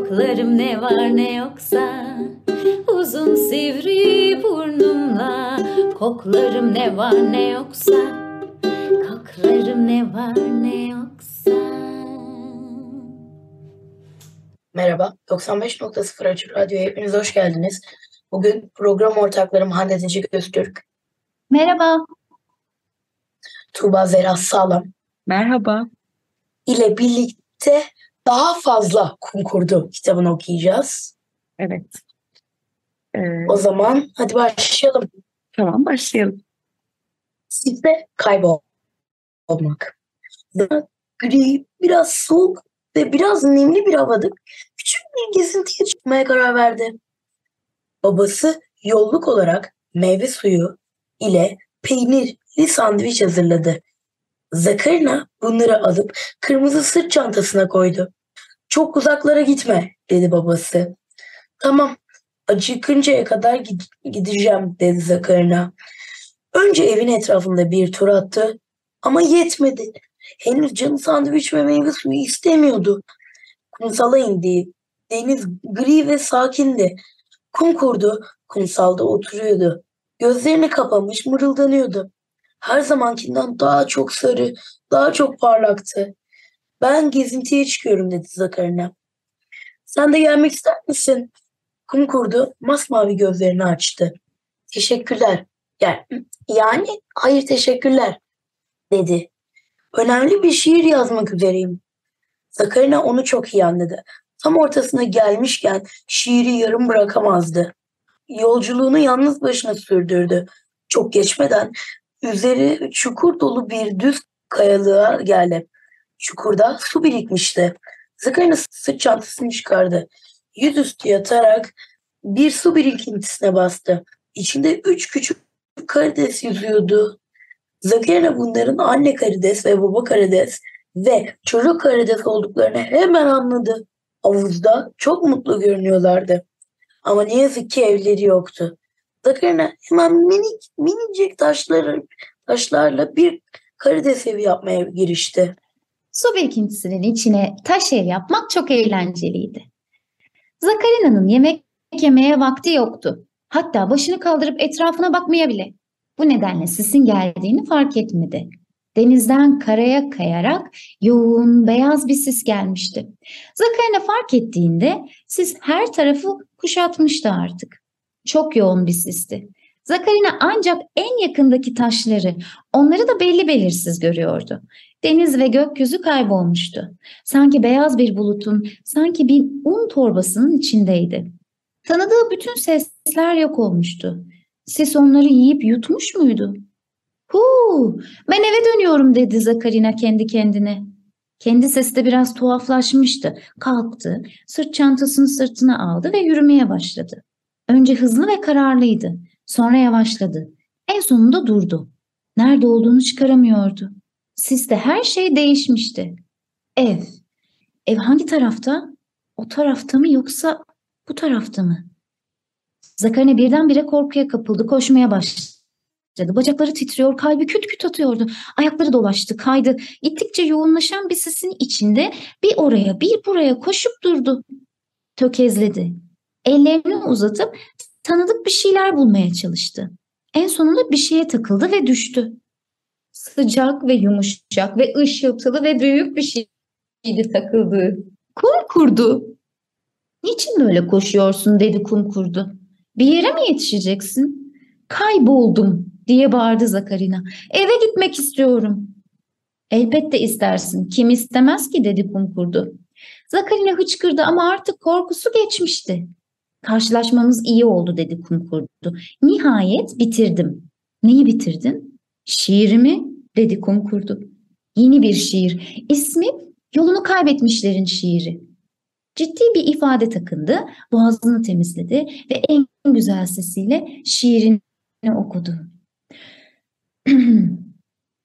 Koklarım ne var ne yoksa Uzun sivri burnumla Koklarım ne var ne yoksa Koklarım ne var ne yoksa Merhaba, 95.0 Açık Radyo'ya hepiniz hoş geldiniz. Bugün program ortaklarım Hande Tecik Öztürk. Merhaba. Tuğba Zera Sağlam. Merhaba. ile birlikte daha fazla kum kurdu kitabını okuyacağız. Evet. Ee, o zaman hadi başlayalım. Tamam başlayalım. Sizde kaybolmak. Gri, biraz soğuk ve biraz nemli bir havada küçük bir gezintiye çıkmaya karar verdi. Babası yolluk olarak meyve suyu ile peynirli sandviç hazırladı. Zakarina bunları alıp kırmızı sırt çantasına koydu. Çok uzaklara gitme dedi babası. Tamam acıkıncaya kadar gideceğim dedi Zakarina. Önce evin etrafında bir tur attı ama yetmedi. Henüz canı sandviç ve meyve suyu istemiyordu. Kumsala indi. Deniz gri ve sakindi. Kum kurdu. Kumsalda oturuyordu. Gözlerini kapamış mırıldanıyordu. Her zamankinden daha çok sarı, daha çok parlaktı. Ben gezintiye çıkıyorum dedi Zakarina. Sen de gelmek ister misin? Kum kurdu, masmavi gözlerini açtı. Teşekkürler. Yani, yani hayır teşekkürler dedi. Önemli bir şiir yazmak üzereyim. Zakarina onu çok iyi anladı. Tam ortasına gelmişken şiiri yarım bırakamazdı. Yolculuğunu yalnız başına sürdürdü. Çok geçmeden üzeri çukur dolu bir düz kayalığa geldi. Çukurda su birikmişti. Zakarina sırt çantasını çıkardı. Yüzüstü yatarak bir su birikintisine bastı. İçinde üç küçük karides yüzüyordu. Zakarina bunların anne karides ve baba karides ve çocuk karides olduklarını hemen anladı. Havuzda çok mutlu görünüyorlardı. Ama ne yazık ki evleri yoktu. Zakarina hemen minik minicik taşları, taşlarla bir karides evi yapmaya girişti. Su birikintisinin içine taş ev yapmak çok eğlenceliydi. Zakarina'nın yemek yemeye vakti yoktu. Hatta başını kaldırıp etrafına bakmaya bile. Bu nedenle sisin geldiğini fark etmedi. Denizden karaya kayarak yoğun beyaz bir sis gelmişti. Zakarina fark ettiğinde sis her tarafı kuşatmıştı artık. Çok yoğun bir sisti. Zakarina ancak en yakındaki taşları, onları da belli belirsiz görüyordu. Deniz ve gökyüzü kaybolmuştu. Sanki beyaz bir bulutun, sanki bir un torbasının içindeydi. Tanıdığı bütün sesler yok olmuştu. Ses onları yiyip yutmuş muydu? Huu, ben eve dönüyorum dedi Zakarina kendi kendine. Kendi sesi de biraz tuhaflaşmıştı. Kalktı, sırt çantasını sırtına aldı ve yürümeye başladı. Önce hızlı ve kararlıydı. Sonra yavaşladı. En sonunda durdu. Nerede olduğunu çıkaramıyordu. Siste her şey değişmişti. Ev. Ev hangi tarafta? o tarafta mı yoksa bu tarafta mı? Zakarina birdenbire korkuya kapıldı, koşmaya başladı. Bacakları titriyor, kalbi küt küt atıyordu. Ayakları dolaştı, kaydı. Gittikçe yoğunlaşan bir sesin içinde bir oraya bir buraya koşup durdu. Tökezledi. Ellerini uzatıp tanıdık bir şeyler bulmaya çalıştı. En sonunda bir şeye takıldı ve düştü. Sıcak ve yumuşak ve ışıltılı ve büyük bir şeydi takıldığı. Kum kurdu. Niçin böyle koşuyorsun dedi kum kurdu. Bir yere mi yetişeceksin? Kayboldum diye bağırdı Zakarina. Eve gitmek istiyorum. Elbette istersin. Kim istemez ki dedi kum kurdu. Zakarina hıçkırdı ama artık korkusu geçmişti. Karşılaşmamız iyi oldu dedi kum kurdu. Nihayet bitirdim. Neyi bitirdin? Şiirimi dedi kum kurdu. Yeni bir şiir. İsmi Yolunu Kaybetmişlerin Şiiri. Ciddi bir ifade takındı, boğazını temizledi ve en güzel sesiyle şiirini okudu.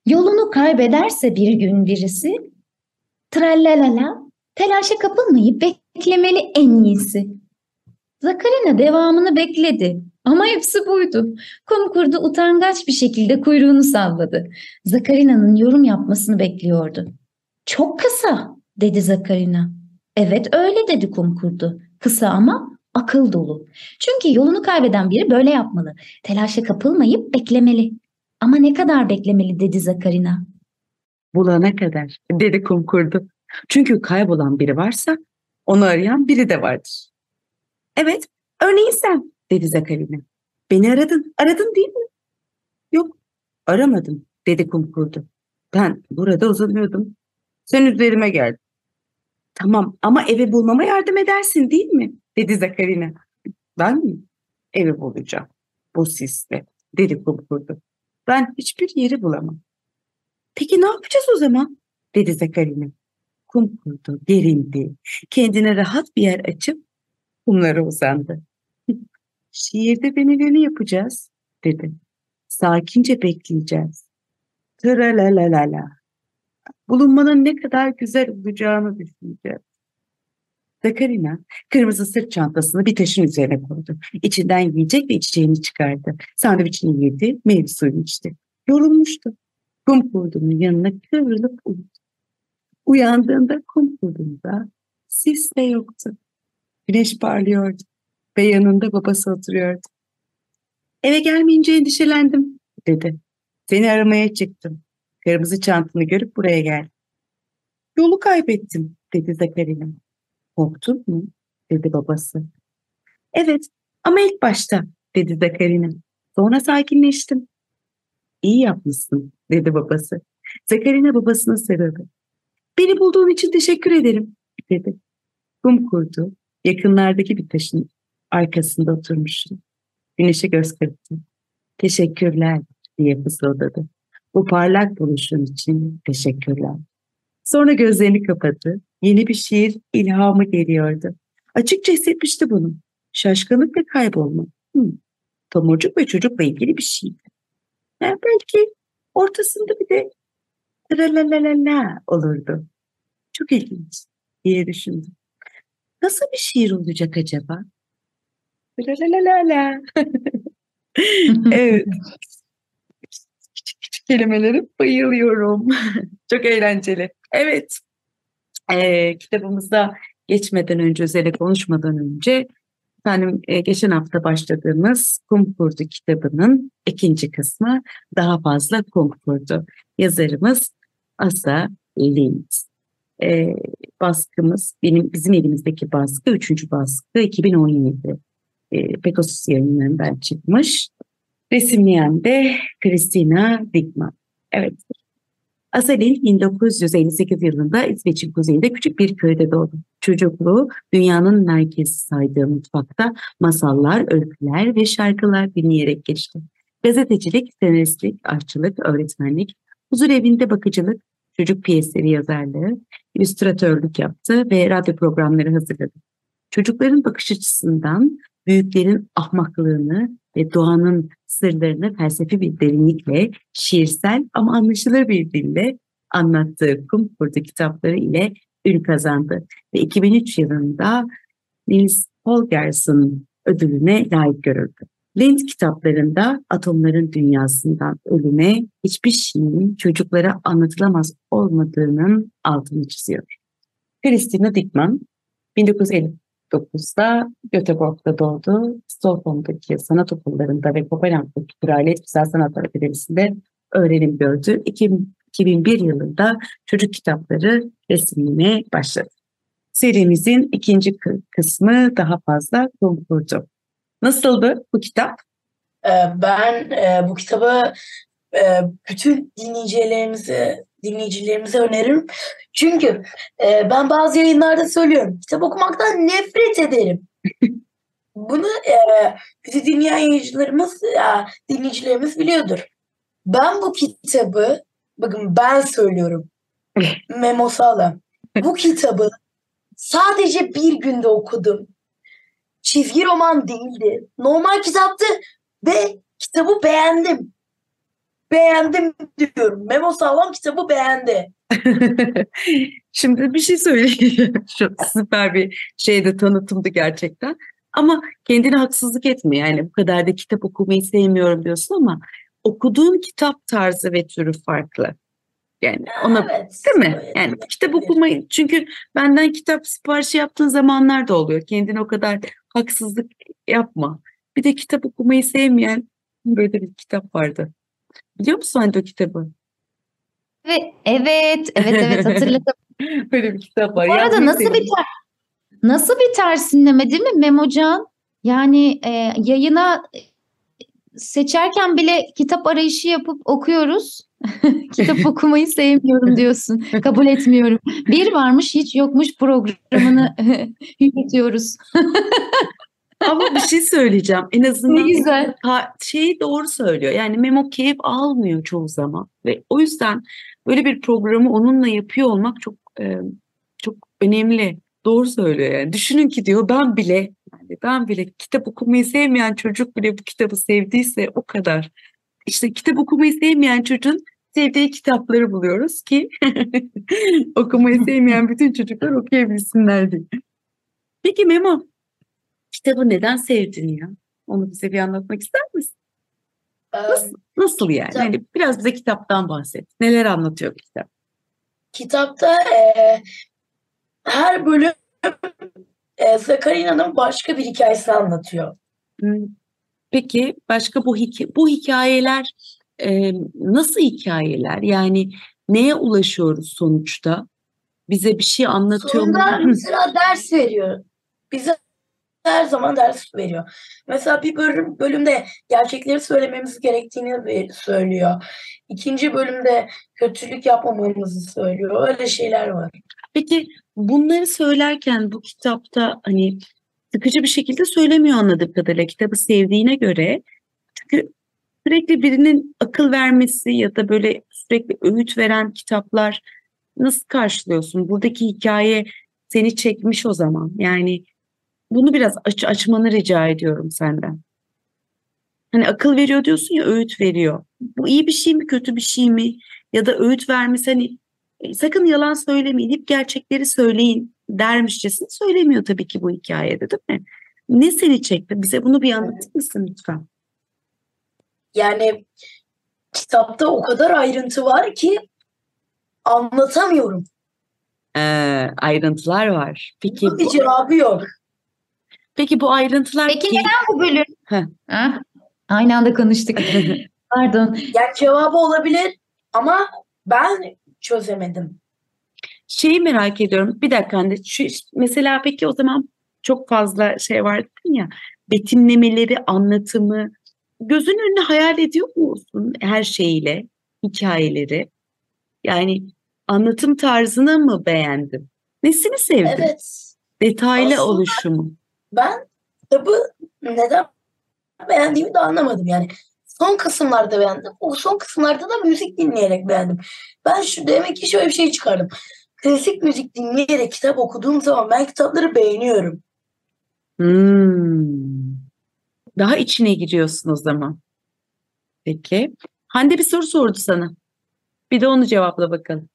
Yolunu kaybederse bir gün birisi, trallalala, telaşa kapılmayıp beklemeli en iyisi. Zakarina devamını bekledi ama hepsi buydu. Kum kurdu utangaç bir şekilde kuyruğunu salladı. Zakarina'nın yorum yapmasını bekliyordu. Çok kısa dedi Zakarina. Evet öyle dedi kum kurdu. Kısa ama akıl dolu. Çünkü yolunu kaybeden biri böyle yapmalı. Telaşa kapılmayıp beklemeli. Ama ne kadar beklemeli dedi Zakarina. Bulana kadar dedi kum kurdu. Çünkü kaybolan biri varsa onu arayan biri de vardır. Evet, örneğin sen dedi Zakarina. Beni aradın, aradın değil mi? Yok, aramadım dedi kum kurdu. Ben burada uzanıyordum. Sen üzerime geldin. Tamam ama evi bulmama yardım edersin değil mi? Dedi Zakarina. Ben mi? Evi bulacağım. Bu sisle. Dedi kum kurdu. Ben hiçbir yeri bulamam. Peki ne yapacağız o zaman? Dedi Zakarina. Kum kurdu, gerindi. Kendine rahat bir yer açıp kumlara uzandı. Şiirde denileni yapacağız, dedi. Sakince bekleyeceğiz. Tralalalala. Bulunmanın ne kadar güzel olacağını düşüneceğiz. Zakarina kırmızı sırt çantasını bir taşın üzerine koydu. İçinden yiyecek ve içeceğini çıkardı. Sandviçini yedi, meyve suyunu içti. Yorulmuştu. Kum kurdunun yanına kıvrılıp uyudu. Uyandığında kum kurdunda sis de yoktu. Güneş parlıyordu ve yanında babası oturuyordu. Eve gelmeyince endişelendim dedi. Seni aramaya çıktım. Kırmızı çantanı görüp buraya gel. Yolu kaybettim dedi Zakarina. Korktun mu? dedi babası. Evet ama ilk başta dedi Zakarina. Sonra sakinleştim. İyi yapmışsın dedi babası. Zakarina babasına sarıldı. Beni bulduğun için teşekkür ederim dedi. Kum kurdu. Yakınlardaki bir taşın arkasında oturmuştu. Güneşe göz kırptı. Teşekkürler diye fısıldadı. Bu parlak buluşun için teşekkürler. Sonra gözlerini kapadı. Yeni bir şiir ilhamı geliyordu. Açıkça hissetmişti bunu. Şaşkınlık ve kaybolma. Hmm. Tomurcuk ve çocukla ilgili bir şeydi. Yani belki ortasında bir de la olurdu. Çok ilginç diye düşündüm. Nasıl bir şiir olacak acaba? La la la la. evet. Küçük küçük kelimelere bayılıyorum. Çok eğlenceli. Evet. Ee, kitabımızda geçmeden önce, üzerine konuşmadan önce efendim e, geçen hafta başladığımız Kum Kurdu kitabının ikinci kısmı daha fazla Kum Kurdu. Yazarımız Asa Lind. E, baskımız, benim bizim elimizdeki baskı, üçüncü baskı 2017 e, Pegasus yayınlarından çıkmış. Resimleyen de Christina Dickman. Evet. Asalin 1958 yılında İsveç'in kuzeyinde küçük bir köyde doğdu. Çocukluğu dünyanın merkezi saydığı mutfakta masallar, öyküler ve şarkılar dinleyerek geçti. Gazetecilik, senaristlik, aşçılık, öğretmenlik, huzur evinde bakıcılık, çocuk piyesleri yazarlığı, illüstratörlük yaptı ve radyo programları hazırladı. Çocukların bakış açısından büyüklerin ahmaklığını ve doğanın sırlarını felsefi bir derinlikle, şiirsel ama anlaşılır bir dille anlattığı kum kurdu kitapları ile ün kazandı ve 2003 yılında Niels Holgersson ödülüne layık görüldü. Lind kitaplarında atomların dünyasından ölüme hiçbir şeyin çocuklara anlatılamaz olmadığının altını çiziyor. Christina Dickman 1959'da Göteborg'da doğdu. Stockholm'daki sanat okullarında ve Kopenhag'daki Kraliyet Güzel Sanatlar Akademisi'nde öğrenim gördü. 2001 yılında çocuk kitapları resimine başladı. Serimizin ikinci kısmı daha fazla konkurdu. Nasıldı bu kitap? Ee, ben e, bu kitabı e, bütün dinleyicilerimize dinleyicilerimize öneririm. Çünkü e, ben bazı yayınlarda söylüyorum. Kitap okumaktan nefret ederim. Bunu bizi dinleyen yayıncılarımız, ya, dinleyicilerimiz biliyordur. Ben bu kitabı, bakın ben söylüyorum. Memo Sağlam. Bu kitabı sadece bir günde okudum. Çizgi roman değildi. Normal kitaptı ve kitabı beğendim. Beğendim diyorum. Memo Sağlam kitabı beğendi. Şimdi bir şey söyleyeyim. Şu süper bir şeyde tanıtımdı gerçekten. Ama kendine haksızlık etme. Yani bu kadar da kitap okumayı sevmiyorum diyorsun ama okuduğun kitap tarzı ve türü farklı. Yani ona Evet, değil mi? evet, Yani evet. kitap okumayı çünkü benden kitap siparişi yaptığın zamanlar da oluyor. Kendine o kadar haksızlık yapma. Bir de kitap okumayı sevmeyen böyle bir kitap vardı. Biliyor musun hangi o kitabı? Ve evet, evet, evet hatırladım. Böyle bir kitap var. Bu arada nasıl bir ter- nasıl bir tersinleme değil mi Memocan? Yani e, yayına seçerken bile kitap arayışı yapıp okuyoruz. kitap okumayı sevmiyorum diyorsun. Kabul etmiyorum. Bir varmış hiç yokmuş programını yürütüyoruz. Ama bir şey söyleyeceğim. En Ne azından güzel. ha, şeyi doğru söylüyor. Yani Memo keyif almıyor çoğu zaman. Ve o yüzden böyle bir programı onunla yapıyor olmak çok e, çok önemli. Doğru söylüyor yani. Düşünün ki diyor ben bile yani ben bile kitap okumayı sevmeyen çocuk bile bu kitabı sevdiyse o kadar. İşte kitap okumayı sevmeyen çocuğun sevdiği kitapları buluyoruz ki okumayı sevmeyen bütün çocuklar okuyabilsinler diye. Peki Memo, kitabı neden sevdin ya? Onu bize bir anlatmak ister misin? Ee, Nasıl, nasıl yani? Kitap- Hani biraz bize kitaptan bahset. Neler anlatıyor kitap? kitapta e, her bölüm e, Zakarina'nın başka bir hikayesini anlatıyor. Hmm. Peki başka bu hikaye, bu hikayeler e, nasıl hikayeler? Yani neye ulaşıyoruz sonuçta? Bize bir şey anlatıyor mu? Sonunda Hı. mesela ders veriyor. Bize her zaman ders veriyor. Mesela bir bölüm, bölümde gerçekleri söylememiz gerektiğini söylüyor. İkinci bölümde kötülük yapmamamızı söylüyor. Öyle şeyler var. Peki bunları söylerken bu kitapta hani sıkıcı bir şekilde söylemiyor anladığım kadarıyla kitabı sevdiğine göre. Çünkü sürekli birinin akıl vermesi ya da böyle sürekli öğüt veren kitaplar nasıl karşılıyorsun? Buradaki hikaye seni çekmiş o zaman. Yani bunu biraz aç, açmanı rica ediyorum senden. Hani akıl veriyor diyorsun ya öğüt veriyor. Bu iyi bir şey mi kötü bir şey mi? Ya da öğüt vermesi hani sakın yalan söylemeyin, hep gerçekleri söyleyin dermişçesine söylemiyor tabii ki bu hikayede değil mi? Ne seni çekti? Bize bunu bir anlatır mısın lütfen? Yani kitapta o kadar ayrıntı var ki anlatamıyorum. Ee, ayrıntılar var. Peki Bir bu, cevabı yok. peki bu ayrıntılar Peki ki- neden bu bölüm? Heh. Ha? Aynı anda konuştuk. Pardon. Yani cevabı olabilir ama ben çözemedim. Şeyi merak ediyorum. Bir dakika Hande. Şu, mesela peki o zaman çok fazla şey var ya. Betimlemeleri, anlatımı. Gözünün önüne hayal ediyor musun her şeyiyle hikayeleri? Yani anlatım tarzını mı beğendin? Nesini sevdin? Evet. Detaylı Aslında- oluşumu. Ben kitabı neden beğendiğimi de anlamadım. Yani son kısımlarda beğendim. O son kısımlarda da müzik dinleyerek beğendim. Ben şu demek ki şöyle bir şey çıkardım. Klasik müzik dinleyerek kitap okuduğum zaman ben kitapları beğeniyorum. Hmm. Daha içine giriyorsun o zaman. Peki. Hande bir soru sordu sana. Bir de onu cevapla bakalım.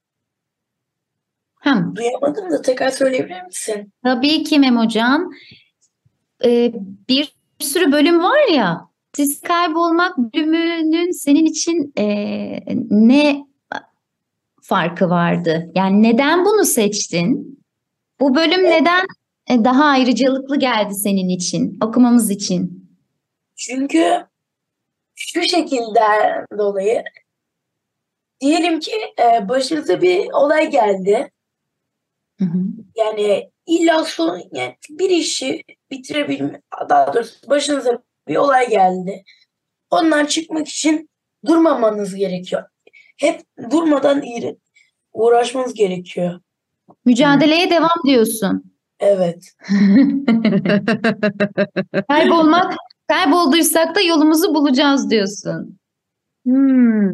Hem, Duyamadım da tekrar söyleyebilir misin? tabii ki Memocan. Ee, bir sürü bölüm var ya. Siz kaybolmak bölümünün senin için ee, ne farkı vardı? Yani neden bunu seçtin? Bu bölüm neden e, daha ayrıcalıklı geldi senin için, okumamız için? Çünkü şu şekilde dolayı diyelim ki e, başınıza bir olay geldi. Hı hı. Yani illa son yani bir işi bitirebilme daha doğrusu başınıza bir olay geldi. Ondan çıkmak için durmamanız gerekiyor. Hep durmadan iyi uğraşmanız gerekiyor. Mücadeleye devam diyorsun. Evet. Kaybolmak, kaybolduysak da yolumuzu bulacağız diyorsun. Hmm.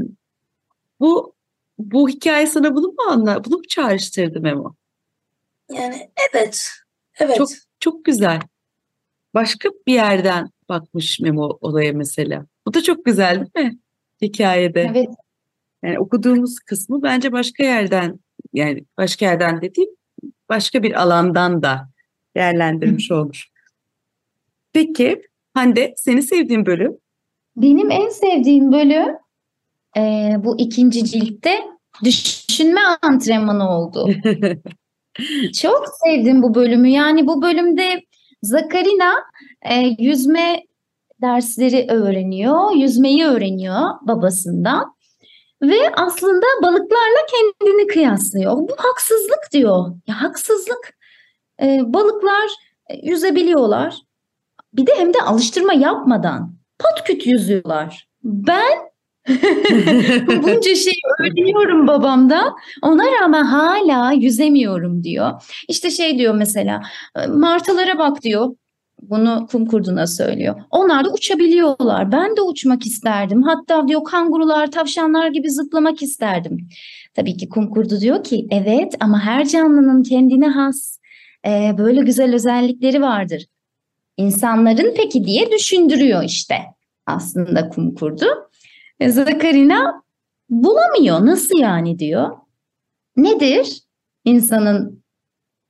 Bu bu hikaye sana bunu mu anla, bunu mu çağrıştırdı Memo? Yani evet. Evet. Çok çok güzel. Başka bir yerden bakmış Memo olaya mesela. Bu da çok güzel değil mi? Hikayede. Evet. Yani okuduğumuz kısmı bence başka yerden yani başka yerden dediğim başka bir alandan da değerlendirmiş olmuş. Peki Hande seni sevdiğin bölüm? Benim en sevdiğim bölüm e, bu ikinci ciltte düşünme antrenmanı oldu. Çok sevdim bu bölümü. Yani bu bölümde Zakarina e, yüzme dersleri öğreniyor, yüzmeyi öğreniyor babasından ve aslında balıklarla kendini kıyaslıyor. Bu haksızlık diyor. Ya haksızlık. E, balıklar e, yüzebiliyorlar. Bir de hem de alıştırma yapmadan patküt yüzüyorlar. Ben bunca şey öğreniyorum babamdan. Ona rağmen hala yüzemiyorum diyor. İşte şey diyor mesela martılara bak diyor. Bunu kum kurduna söylüyor. Onlar da uçabiliyorlar. Ben de uçmak isterdim. Hatta diyor kangurular, tavşanlar gibi zıplamak isterdim. Tabii ki kum kurdu diyor ki evet ama her canlının kendine has e, böyle güzel özellikleri vardır. İnsanların peki diye düşündürüyor işte aslında kum kurdu. E, Zakarina bulamıyor. Nasıl yani diyor. Nedir insanın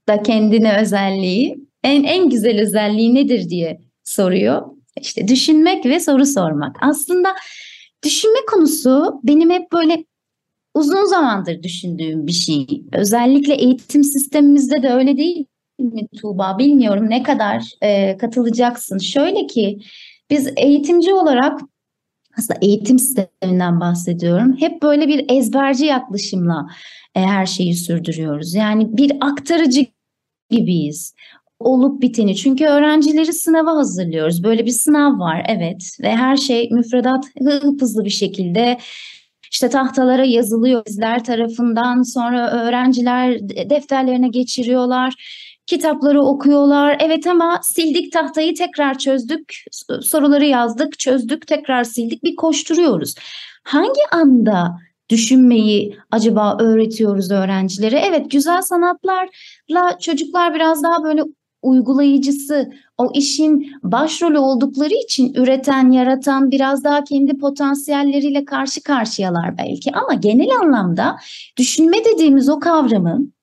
da kendine özelliği? En, en güzel özelliği nedir diye soruyor. İşte düşünmek ve soru sormak. Aslında düşünme konusu benim hep böyle uzun zamandır düşündüğüm bir şey. Özellikle eğitim sistemimizde de öyle değil mi Tuğba? Bilmiyorum ne kadar e, katılacaksın. Şöyle ki biz eğitimci olarak aslında eğitim sisteminden bahsediyorum. Hep böyle bir ezberci yaklaşımla e, her şeyi sürdürüyoruz. Yani bir aktarıcı gibiyiz. Olup biteni. Çünkü öğrencileri sınava hazırlıyoruz. Böyle bir sınav var evet ve her şey müfredat hızlı bir şekilde işte tahtalara yazılıyor bizler tarafından. Sonra öğrenciler defterlerine geçiriyorlar kitapları okuyorlar. Evet ama sildik tahtayı tekrar çözdük, soruları yazdık, çözdük, tekrar sildik. Bir koşturuyoruz. Hangi anda düşünmeyi acaba öğretiyoruz öğrencilere? Evet güzel sanatlarla çocuklar biraz daha böyle uygulayıcısı, o işin başrolü oldukları için üreten, yaratan, biraz daha kendi potansiyelleriyle karşı karşıyalar belki. Ama genel anlamda düşünme dediğimiz o kavramın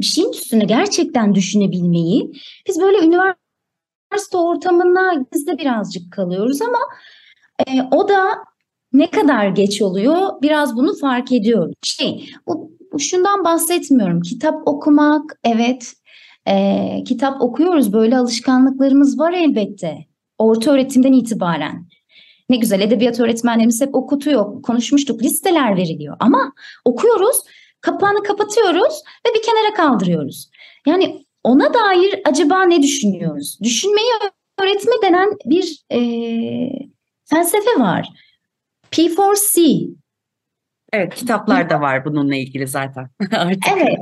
bir şeyin üstüne gerçekten düşünebilmeyi biz böyle üniversite ortamında bizde birazcık kalıyoruz ama e, o da ne kadar geç oluyor biraz bunu fark ediyoruz. Şey, bu şundan bahsetmiyorum. Kitap okumak evet e, kitap okuyoruz böyle alışkanlıklarımız var elbette. Orta öğretimden itibaren. Ne güzel edebiyat öğretmenlerimiz hep okutuyor. Konuşmuştuk listeler veriliyor ama okuyoruz kapağını kapatıyoruz ve bir kenara kaldırıyoruz. Yani ona dair acaba ne düşünüyoruz? Düşünmeyi öğretme denen bir e, felsefe var. P4C. Evet kitaplarda var bununla ilgili zaten. Artık. Evet.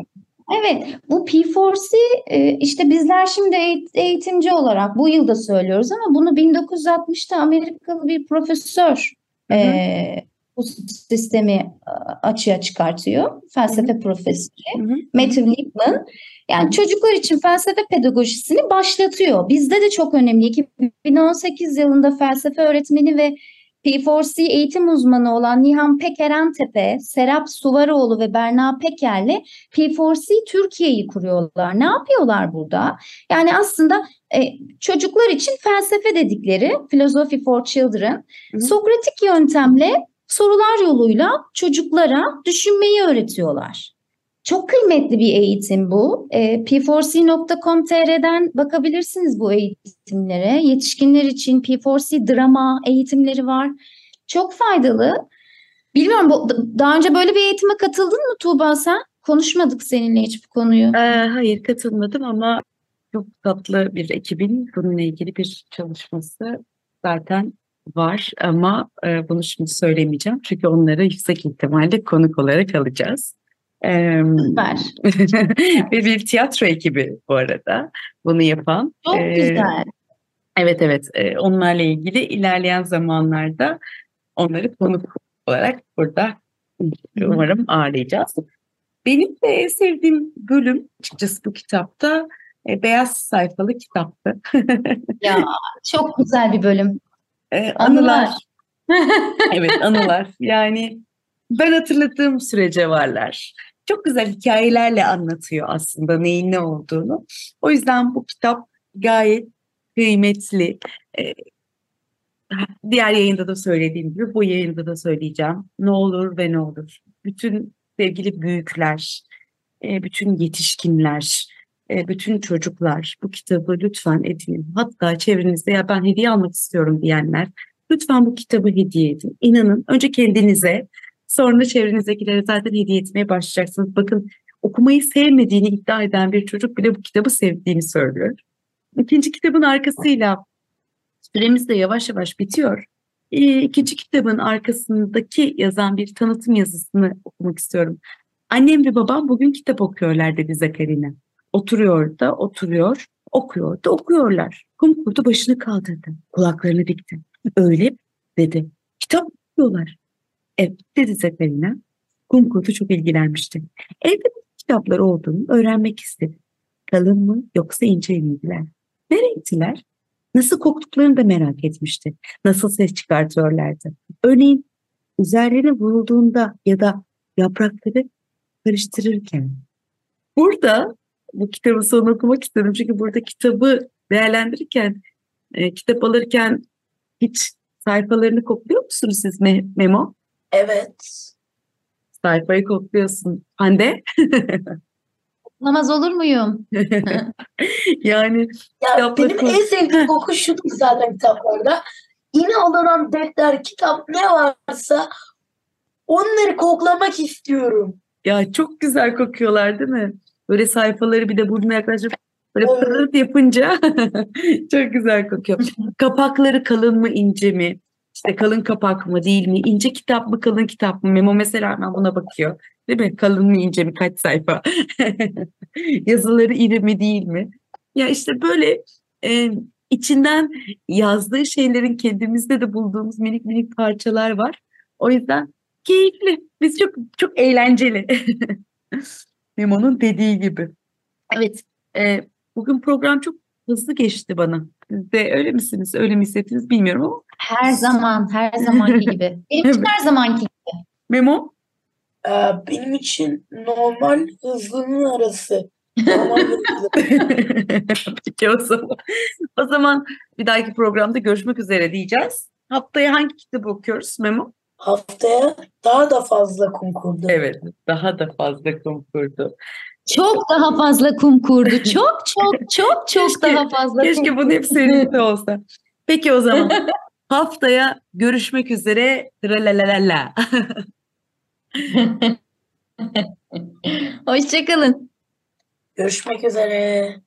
Evet bu P4C e, işte bizler şimdi eğitimci olarak bu yılda söylüyoruz ama bunu 1960'ta Amerikalı bir profesör hı hı. E, bu sistemi açığa çıkartıyor. Felsefe Hı-hı. profesörü Hı-hı. Matthew Lipman. Yani çocuklar için felsefe pedagojisini başlatıyor. Bizde de çok önemli. 2018 yılında felsefe öğretmeni ve P4C eğitim uzmanı olan Nihan Pekerentepe, Serap Suvaroğlu ve Berna Peker'le P4C Türkiye'yi kuruyorlar. Ne yapıyorlar burada? Yani aslında e, çocuklar için felsefe dedikleri Philosophy for Children, Hı. Sokratik yöntemle sorular yoluyla çocuklara düşünmeyi öğretiyorlar. Çok kıymetli bir eğitim bu. E, p4c.com.tr'den bakabilirsiniz bu eğitimlere. Yetişkinler için P4C drama eğitimleri var. Çok faydalı. Bilmiyorum bu, daha önce böyle bir eğitime katıldın mı Tuğba sen? Konuşmadık seninle hiç bu konuyu. Ee, hayır katılmadım ama çok tatlı bir ekibin bununla ilgili bir çalışması zaten var ama e, bunu şimdi söylemeyeceğim çünkü onları yüksek ihtimalle konuk olarak alacağız. Ee, Süper. ve bir tiyatro ekibi bu arada bunu yapan. Çok Ee, güzel. Evet evet Ee, onlarla ilgili ilerleyen zamanlarda onları konuk olarak burada umarım ağırlayacağız. Benim de sevdiğim bölüm açıkçası bu kitapta e, beyaz sayfalı kitaptı. Ya çok güzel bir bölüm. E, Anılar. evet anılar. Yani ben hatırladığım sürece varlar. Çok güzel hikayelerle anlatıyor aslında neyin ne olduğunu. O yüzden bu kitap gayet kıymetli. Ee, diğer yayında da söylediğim gibi bu yayında da söyleyeceğim. Ne olur ve ne olur. Bütün sevgili büyükler, e, bütün yetişkinler, e, bütün çocuklar bu kitabı lütfen edinin. Hatta çevrenizde ya ben hediye almak istiyorum diyenler lütfen bu kitabı hediye edin. İnanın önce kendinize sonra çevrenizdekilere zaten hediye etmeye başlayacaksınız. Bakın okumayı sevmediğini iddia eden bir çocuk bile bu kitabı sevdiğini söylüyor. İkinci kitabın arkasıyla süremiz de yavaş yavaş bitiyor. Ee, İkinci kitabın arkasındaki yazan bir tanıtım yazısını okumak istiyorum. Annem ve babam bugün kitap okuyorlar dedi Zakarina. Oturuyor da oturuyor, okuyor da okuyorlar. Kum kurdu başını kaldırdı, kulaklarını dikti. Öyle dedi. Kitap okuyorlar. Evet dedi Zakarina. Kum çok ilgilenmişti. Evde kitaplar olduğunu öğrenmek istedi. Kalın mı yoksa ince miydiler? Ne renktiler? Nasıl koktuklarını da merak etmişti. Nasıl ses çıkartıyorlardı. Örneğin üzerlerine vurulduğunda ya da yaprakları karıştırırken. Burada bu kitabı son okumak istedim. Çünkü burada kitabı değerlendirirken, e, kitap alırken hiç sayfalarını kokluyor musunuz siz Me- Memo? Evet. Sayfayı kokluyorsun. Hande? Namaz olur muyum? yani Ya benim koy. en sevdiğim koku şu zaten kitaplarda. Yine alınan defter, kitap ne varsa onları koklamak istiyorum. Ya çok güzel kokuyorlar değil mi? Böyle sayfaları bir de burnuna yaklaşıp böyle pırırt yapınca çok güzel kokuyor. Kapakları kalın mı ince mi? İşte kalın kapak mı değil mi? İnce kitap mı kalın kitap mı? Memo mesela hemen buna bakıyor. Değil mi? Kalın mı ince mi? Kaç sayfa? Yazıları iri mi değil mi? Ya işte böyle e, içinden yazdığı şeylerin kendimizde de bulduğumuz minik minik parçalar var. O yüzden keyifli. Biz çok çok eğlenceli. Memo'nun dediği gibi. Evet. e, bugün program çok hızlı geçti bana. Siz de öyle misiniz? Öyle mi hissettiniz bilmiyorum ama. Her zaman, her zamanki gibi. Benim için her zamanki gibi. Memo? Ee, benim için normal hızlının arası. Peki o zaman. O zaman bir dahaki programda görüşmek üzere diyeceğiz. Haftaya hangi kitabı okuyoruz Memo? Haftaya daha da fazla kum kurdu. Evet. Daha da fazla konkurdu. Çok daha fazla kum kurdu. Çok çok çok çok Keşke- daha fazla Keşke kum bunun hep seninle olsa. Peki o zaman. Haftaya görüşmek üzere. Tralalala. Hoşçakalın. Görüşmek üzere.